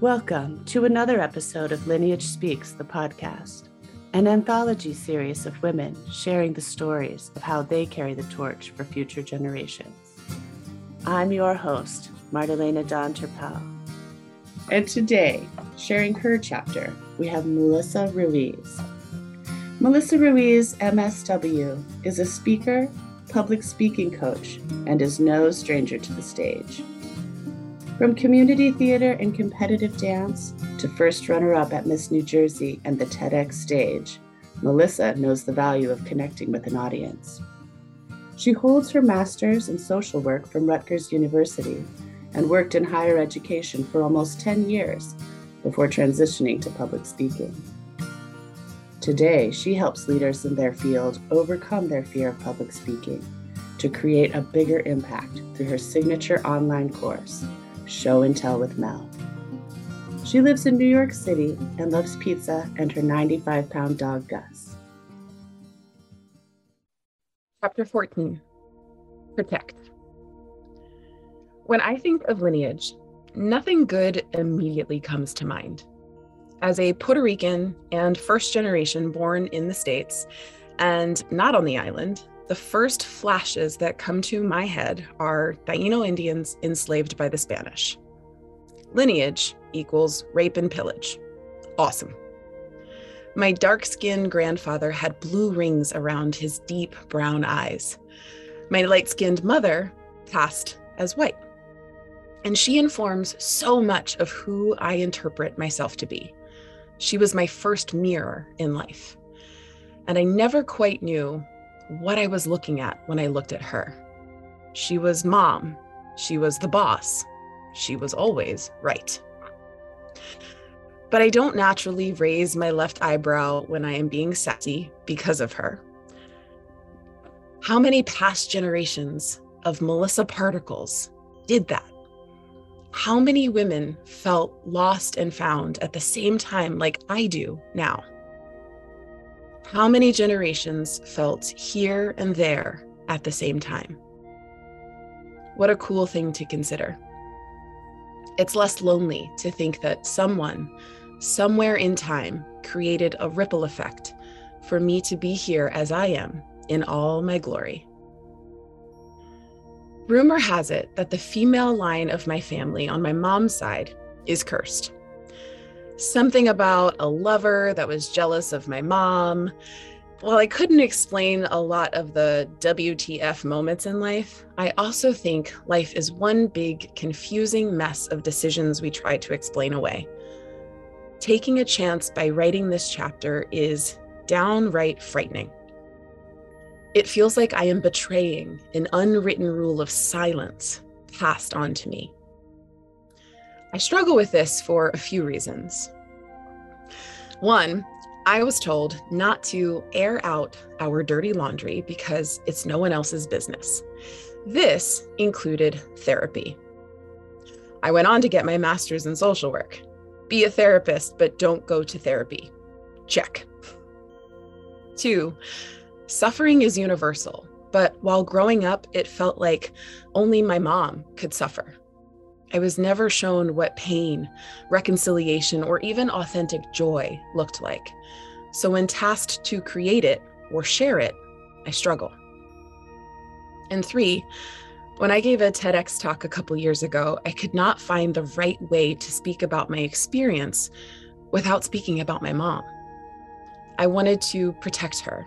Welcome to another episode of Lineage Speaks, the podcast, an anthology series of women sharing the stories of how they carry the torch for future generations. I'm your host, Martelena Don Terpel. And today, sharing her chapter, we have Melissa Ruiz. Melissa Ruiz, MSW, is a speaker, public speaking coach, and is no stranger to the stage. From community theater and competitive dance to first runner up at Miss New Jersey and the TEDx stage, Melissa knows the value of connecting with an audience. She holds her master's in social work from Rutgers University and worked in higher education for almost 10 years before transitioning to public speaking. Today, she helps leaders in their field overcome their fear of public speaking to create a bigger impact through her signature online course, Show and Tell with Mel. She lives in New York City and loves pizza and her 95 pound dog, Gus. Chapter 14 Protect. When I think of lineage, nothing good immediately comes to mind. As a Puerto Rican and first generation born in the States and not on the island, the first flashes that come to my head are Taino Indians enslaved by the Spanish. Lineage equals rape and pillage. Awesome. My dark skinned grandfather had blue rings around his deep brown eyes. My light skinned mother passed as white. And she informs so much of who I interpret myself to be. She was my first mirror in life. And I never quite knew what I was looking at when I looked at her. She was mom. She was the boss. She was always right. But I don't naturally raise my left eyebrow when I am being sassy because of her. How many past generations of Melissa particles did that? How many women felt lost and found at the same time, like I do now? How many generations felt here and there at the same time? What a cool thing to consider. It's less lonely to think that someone, somewhere in time, created a ripple effect for me to be here as I am in all my glory. Rumor has it that the female line of my family on my mom's side is cursed something about a lover that was jealous of my mom. While I couldn't explain a lot of the WTF moments in life, I also think life is one big, confusing mess of decisions we try to explain away. Taking a chance by writing this chapter is downright frightening. It feels like I am betraying an unwritten rule of silence passed on to me. I struggle with this for a few reasons. One, I was told not to air out our dirty laundry because it's no one else's business. This included therapy. I went on to get my master's in social work. Be a therapist, but don't go to therapy. Check. Two, suffering is universal, but while growing up, it felt like only my mom could suffer. I was never shown what pain, reconciliation, or even authentic joy looked like. So, when tasked to create it or share it, I struggle. And three, when I gave a TEDx talk a couple years ago, I could not find the right way to speak about my experience without speaking about my mom. I wanted to protect her.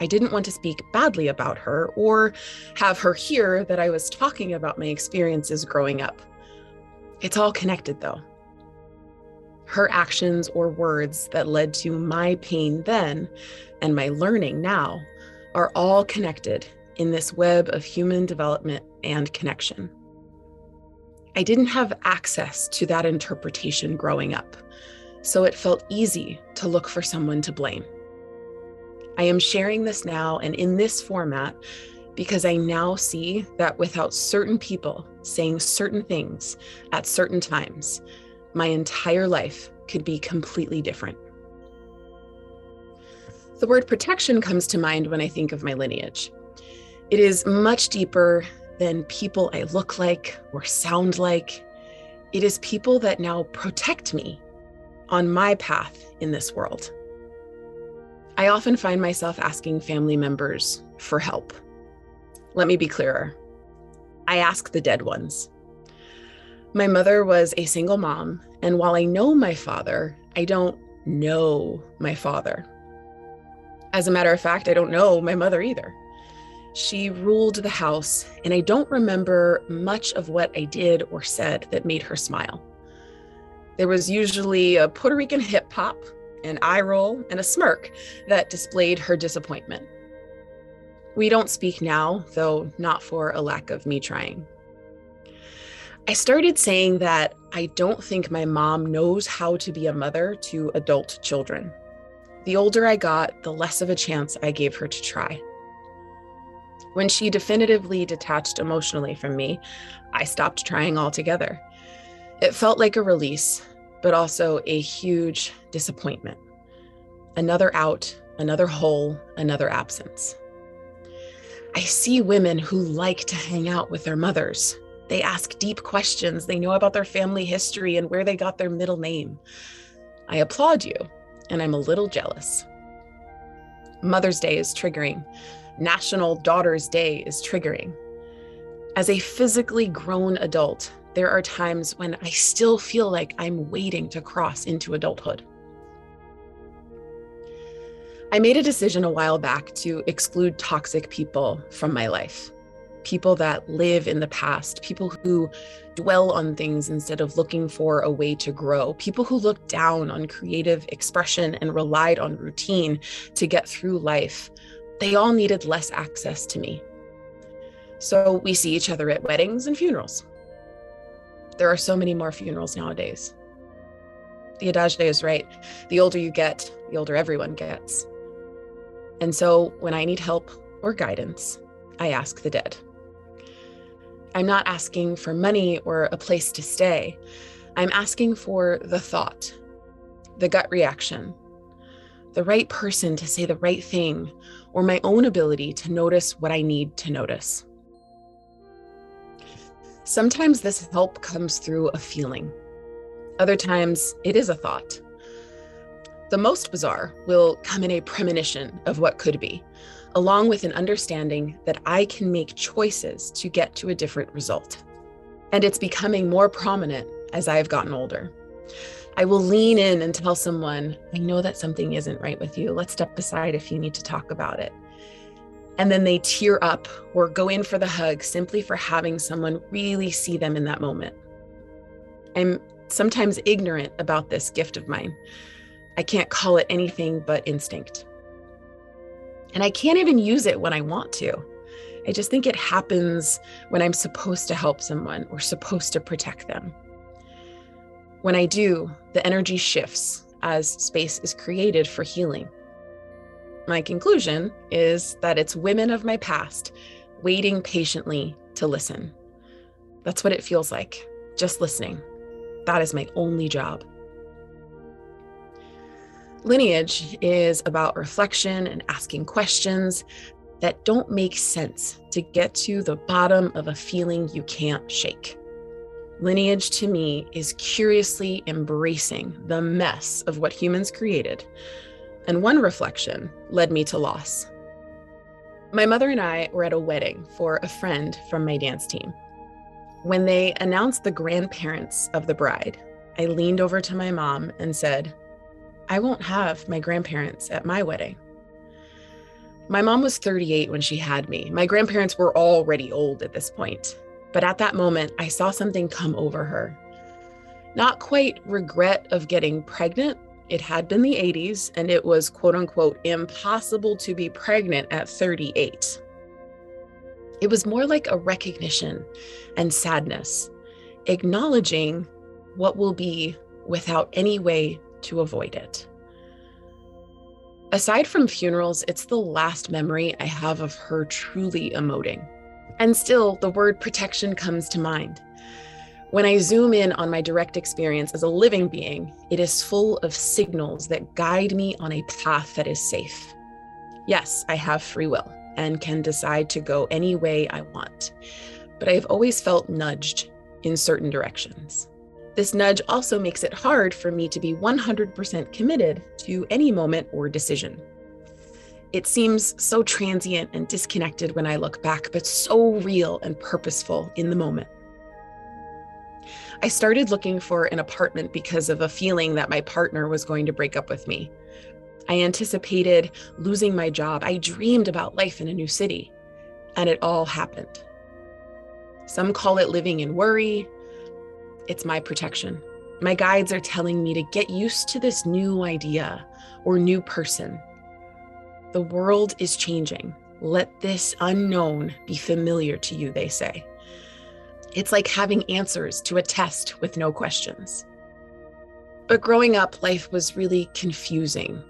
I didn't want to speak badly about her or have her hear that I was talking about my experiences growing up. It's all connected, though. Her actions or words that led to my pain then and my learning now are all connected in this web of human development and connection. I didn't have access to that interpretation growing up, so it felt easy to look for someone to blame. I am sharing this now and in this format because I now see that without certain people saying certain things at certain times, my entire life could be completely different. The word protection comes to mind when I think of my lineage. It is much deeper than people I look like or sound like. it is people that now protect me on my path in this world. I often find myself asking family members for help. Let me be clearer. I ask the dead ones. My mother was a single mom, and while I know my father, I don't know my father. As a matter of fact, I don't know my mother either. She ruled the house, and I don't remember much of what I did or said that made her smile. There was usually a Puerto Rican hip hop, an eye roll, and a smirk that displayed her disappointment. We don't speak now, though not for a lack of me trying. I started saying that I don't think my mom knows how to be a mother to adult children. The older I got, the less of a chance I gave her to try. When she definitively detached emotionally from me, I stopped trying altogether. It felt like a release, but also a huge disappointment. Another out, another hole, another absence. I see women who like to hang out with their mothers. They ask deep questions. They know about their family history and where they got their middle name. I applaud you, and I'm a little jealous. Mother's Day is triggering. National Daughters Day is triggering. As a physically grown adult, there are times when I still feel like I'm waiting to cross into adulthood. I made a decision a while back to exclude toxic people from my life. People that live in the past, people who dwell on things instead of looking for a way to grow, people who look down on creative expression and relied on routine to get through life. They all needed less access to me. So we see each other at weddings and funerals. There are so many more funerals nowadays. The adage is right. The older you get, the older everyone gets. And so when I need help or guidance, I ask the dead. I'm not asking for money or a place to stay. I'm asking for the thought, the gut reaction, the right person to say the right thing, or my own ability to notice what I need to notice. Sometimes this help comes through a feeling, other times it is a thought. The most bizarre will come in a premonition of what could be, along with an understanding that I can make choices to get to a different result. And it's becoming more prominent as I have gotten older. I will lean in and tell someone, I know that something isn't right with you. Let's step aside if you need to talk about it and then they tear up or go in for the hug simply for having someone really see them in that moment. I'm sometimes ignorant about this gift of mine. I can't call it anything but instinct. And I can't even use it when I want to. I just think it happens when I'm supposed to help someone or supposed to protect them. When I do, the energy shifts as space is created for healing my conclusion is that it's women of my past waiting patiently to listen. That's what it feels like, just listening. That is my only job. Lineage is about reflection and asking questions that don't make sense to get to the bottom of a feeling you can't shake. Lineage to me is curiously embracing the mess of what humans created and one reflection led me to loss. My mother and I were at a wedding for a friend from my dance team. When they announced the grandparents of the bride, I leaned over to my mom and said, I won't have my grandparents at my wedding. My mom was 38 when she had me. My grandparents were already old at this point. But at that moment, I saw something come over her. Not quite regret of getting pregnant, it had been the 80s and it was quote unquote impossible to be pregnant at 38. It was more like a recognition and sadness, acknowledging what will be without any way to avoid it. Aside from funerals, it's the last memory I have of her truly emoting. And still, the word protection comes to mind. When I zoom in on my direct experience as a living being, it is full of signals that guide me on a path that is safe. Yes, I have free will and can decide to go any way I want, but I've always felt nudged in certain directions. This nudge also makes it hard for me to be 100% committed to any moment or decision. It seems so transient and disconnected when I look back, but so real and purposeful in the moment. I started looking for an apartment because of a feeling that my partner was going to break up with me. I anticipated losing my job. I dreamed about life in a new city, and it all happened. Some call it living in worry. It's my protection. My guides are telling me to get used to this new idea or new person. The world is changing. Let this unknown be familiar to you, they say. It's like having answers to a test with no questions. But growing up, life was really confusing.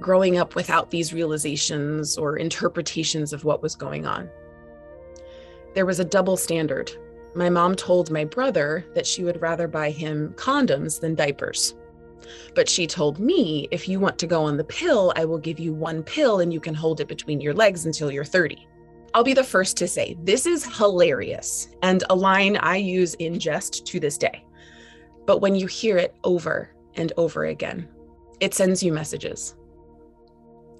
Growing up without these realizations or interpretations of what was going on. There was a double standard. My mom told my brother that she would rather buy him condoms than diapers. But she told me, if you want to go on the pill, I will give you one pill and you can hold it between your legs until you're 30. I'll be the first to say this is hilarious and a line I use in jest to this day. But when you hear it over and over again, it sends you messages.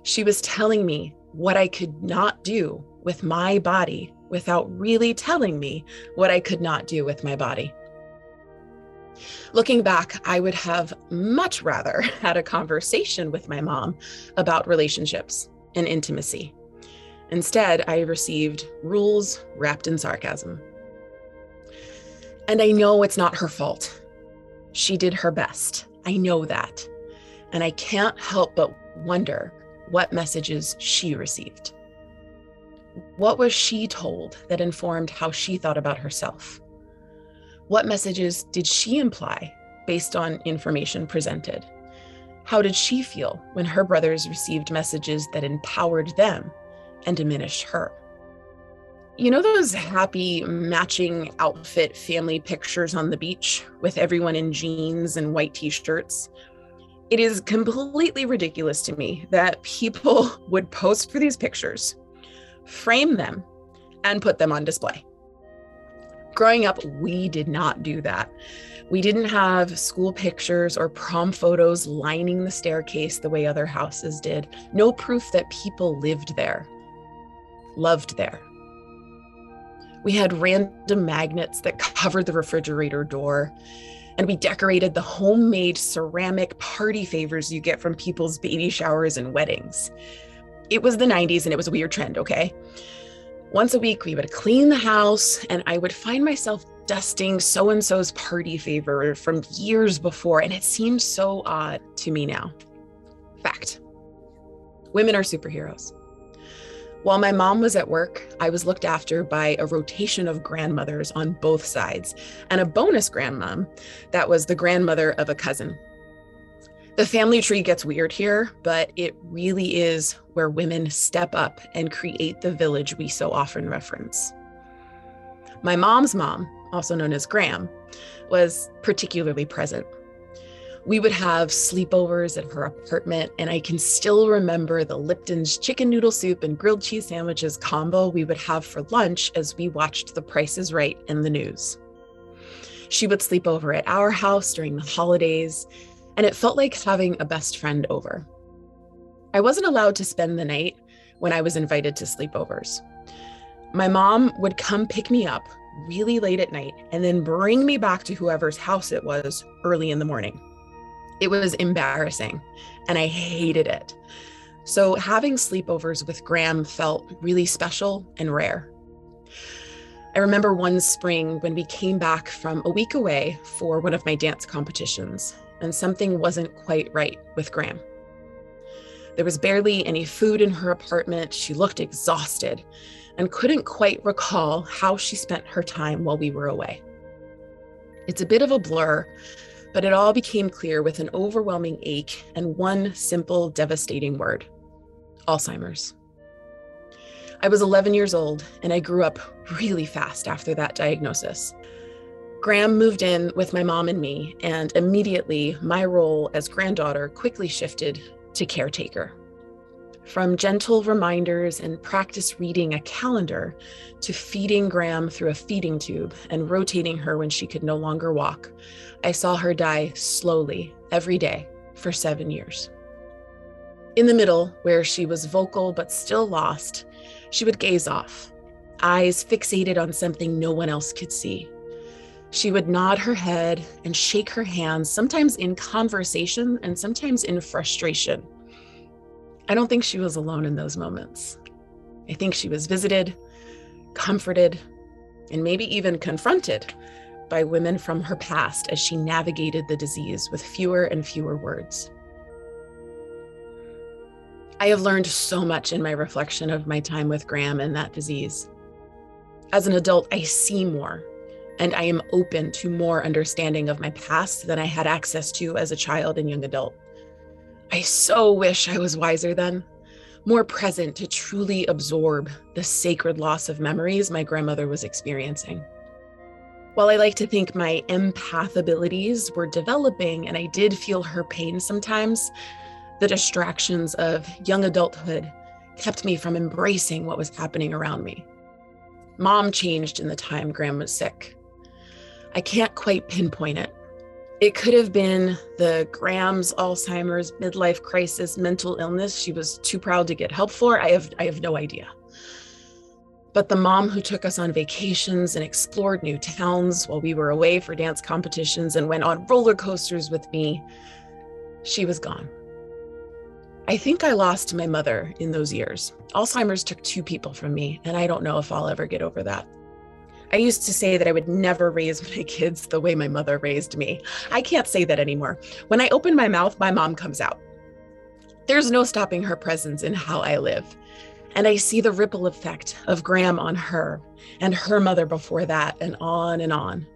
She was telling me what I could not do with my body without really telling me what I could not do with my body. Looking back, I would have much rather had a conversation with my mom about relationships and intimacy Instead, I received rules wrapped in sarcasm. And I know it's not her fault. She did her best. I know that. And I can't help but wonder what messages she received. What was she told that informed how she thought about herself? What messages did she imply based on information presented? How did she feel when her brothers received messages that empowered them and diminished her. You know those happy matching outfit family pictures on the beach with everyone in jeans and white t shirts? It is completely ridiculous to me that people would post for these pictures, frame them, and put them on display. Growing up, we did not do that. We didn't have school pictures or prom photos lining the staircase the way other houses did. No proof that people lived there loved there. We had random magnets that covered the refrigerator door, and we decorated the homemade ceramic party favors you get from people's baby showers and weddings. It was the 90s and it was a weird trend, okay? Once a week, we would clean the house, and I would find myself dusting so and so's party favor from years before, and it seemed so odd to me now. Fact women are superheroes. While my mom was at work, I was looked after by a rotation of grandmothers on both sides and a bonus grandmom that was the grandmother of a cousin. The family tree gets weird here, but it really is where women step up and create the village we so often reference. My mom's mom, also known as Gram, was particularly present we would have sleepovers at her apartment, and I can still remember the Lipton's chicken noodle soup and grilled cheese sandwiches combo we would have for lunch as we watched The Price is Right in the news. She would sleep over at our house during the holidays, and it felt like having a best friend over. I wasn't allowed to spend the night when I was invited to sleepovers. My mom would come pick me up really late at night and then bring me back to whoever's house it was early in the morning. It was embarrassing and I hated it. So having sleepovers with Gram felt really special and rare. I remember one spring when we came back from a week away for one of my dance competitions, and something wasn't quite right with Gram. There was barely any food in her apartment. She looked exhausted and couldn't quite recall how she spent her time while we were away. It's a bit of a blur, but it all became clear with an overwhelming ache and one simple, devastating word Alzheimer's. I was 11 years old and I grew up really fast after that diagnosis. Gram moved in with my mom and me, and immediately my role as granddaughter quickly shifted to caretaker. From gentle reminders and practice reading a calendar to feeding Gram through a feeding tube and rotating her when she could no longer walk, I saw her die slowly every day for seven years. In the middle, where she was vocal but still lost, she would gaze off, eyes fixated on something no one else could see. She would nod her head and shake her hands, sometimes in conversation and sometimes in frustration. I don't think she was alone in those moments. I think she was visited, comforted, and maybe even confronted by women from her past as she navigated the disease with fewer and fewer words. I have learned so much in my reflection of my time with Gram and that disease. As an adult, I see more and I am open to more understanding of my past than I had access to as a child and young adult. I so wish I was wiser then, more present to truly absorb the sacred loss of memories my grandmother was experiencing. While I like to think my empath abilities were developing and I did feel her pain sometimes, the distractions of young adulthood kept me from embracing what was happening around me. Mom changed in the time Gram was sick. I can't quite pinpoint it. It could have been the Gram's Alzheimer's midlife crisis mental illness she was too proud to get help for. I have I have no idea. But the mom who took us on vacations and explored new towns while we were away for dance competitions and went on roller coasters with me, she was gone. I think I lost my mother in those years. Alzheimer's took two people from me, and I don't know if I'll ever get over that. I used to say that I would never raise my kids the way my mother raised me. I can't say that anymore. When I open my mouth, my mom comes out. There's no stopping her presence in how I live. And I see the ripple effect of Gram on her and her mother before that, and on and on.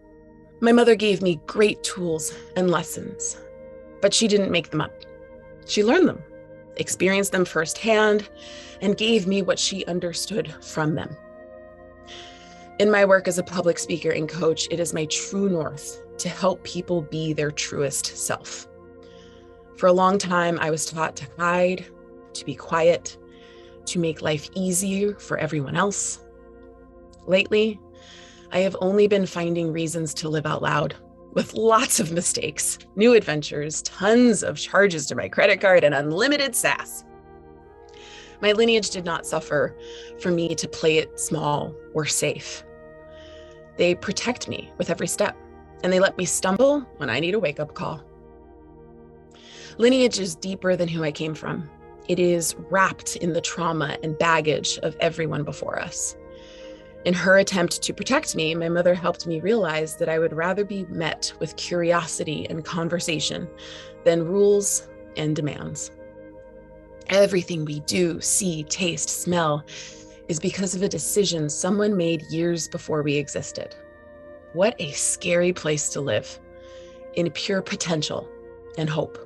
My mother gave me great tools and lessons, but she didn't make them up. She learned them, experienced them firsthand, and gave me what she understood from them. In my work as a public speaker and coach, it is my true north to help people be their truest self. For a long time, I was taught to hide, to be quiet, to make life easier for everyone else. Lately, I have only been finding reasons to live out loud with lots of mistakes, new adventures, tons of charges to my credit card, and unlimited sass. My lineage did not suffer for me to play it small or safe. They protect me with every step, and they let me stumble when I need a wake up call. Lineage is deeper than who I came from. It is wrapped in the trauma and baggage of everyone before us. In her attempt to protect me, my mother helped me realize that I would rather be met with curiosity and conversation than rules and demands. Everything we do, see, taste, smell is because of a decision someone made years before we existed. What a scary place to live in pure potential and hope.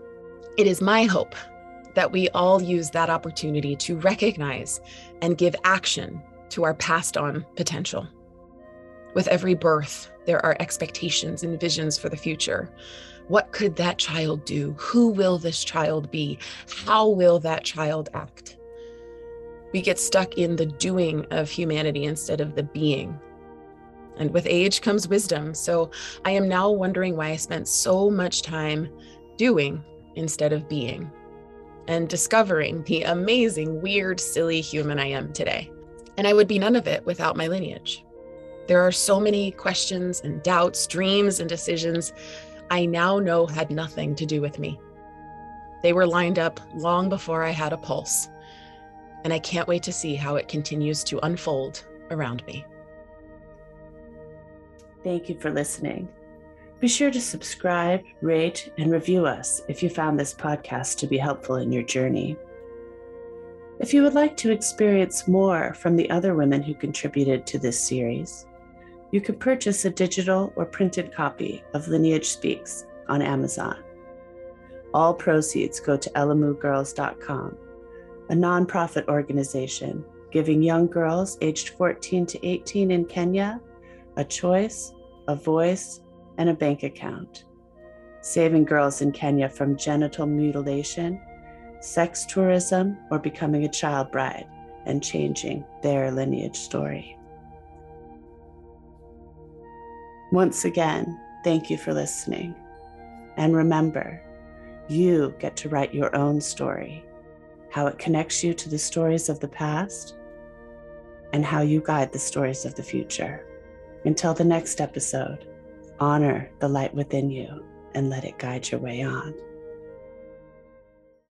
It is my hope that we all use that opportunity to recognize and give action to our passed on potential. With every birth, there are expectations and visions for the future. What could that child do? Who will this child be? How will that child act? We get stuck in the doing of humanity instead of the being. And with age comes wisdom. So I am now wondering why I spent so much time doing instead of being and discovering the amazing, weird, silly human I am today. And I would be none of it without my lineage. There are so many questions and doubts, dreams and decisions I now know had nothing to do with me. They were lined up long before I had a pulse and I can't wait to see how it continues to unfold around me. Thank you for listening. Be sure to subscribe, rate, and review us if you found this podcast to be helpful in your journey. If you would like to experience more from the other women who contributed to this series, you can purchase a digital or printed copy of Lineage Speaks on Amazon. All proceeds go to elamugirls.com a nonprofit organization giving young girls aged 14 to 18 in Kenya a choice, a voice, and a bank account, saving girls in Kenya from genital mutilation, sex tourism, or becoming a child bride and changing their lineage story. Once again, thank you for listening. And remember, you get to write your own story, how it connects you to the stories of the past, and how you guide the stories of the future. Until the next episode, honor the light within you and let it guide your way on.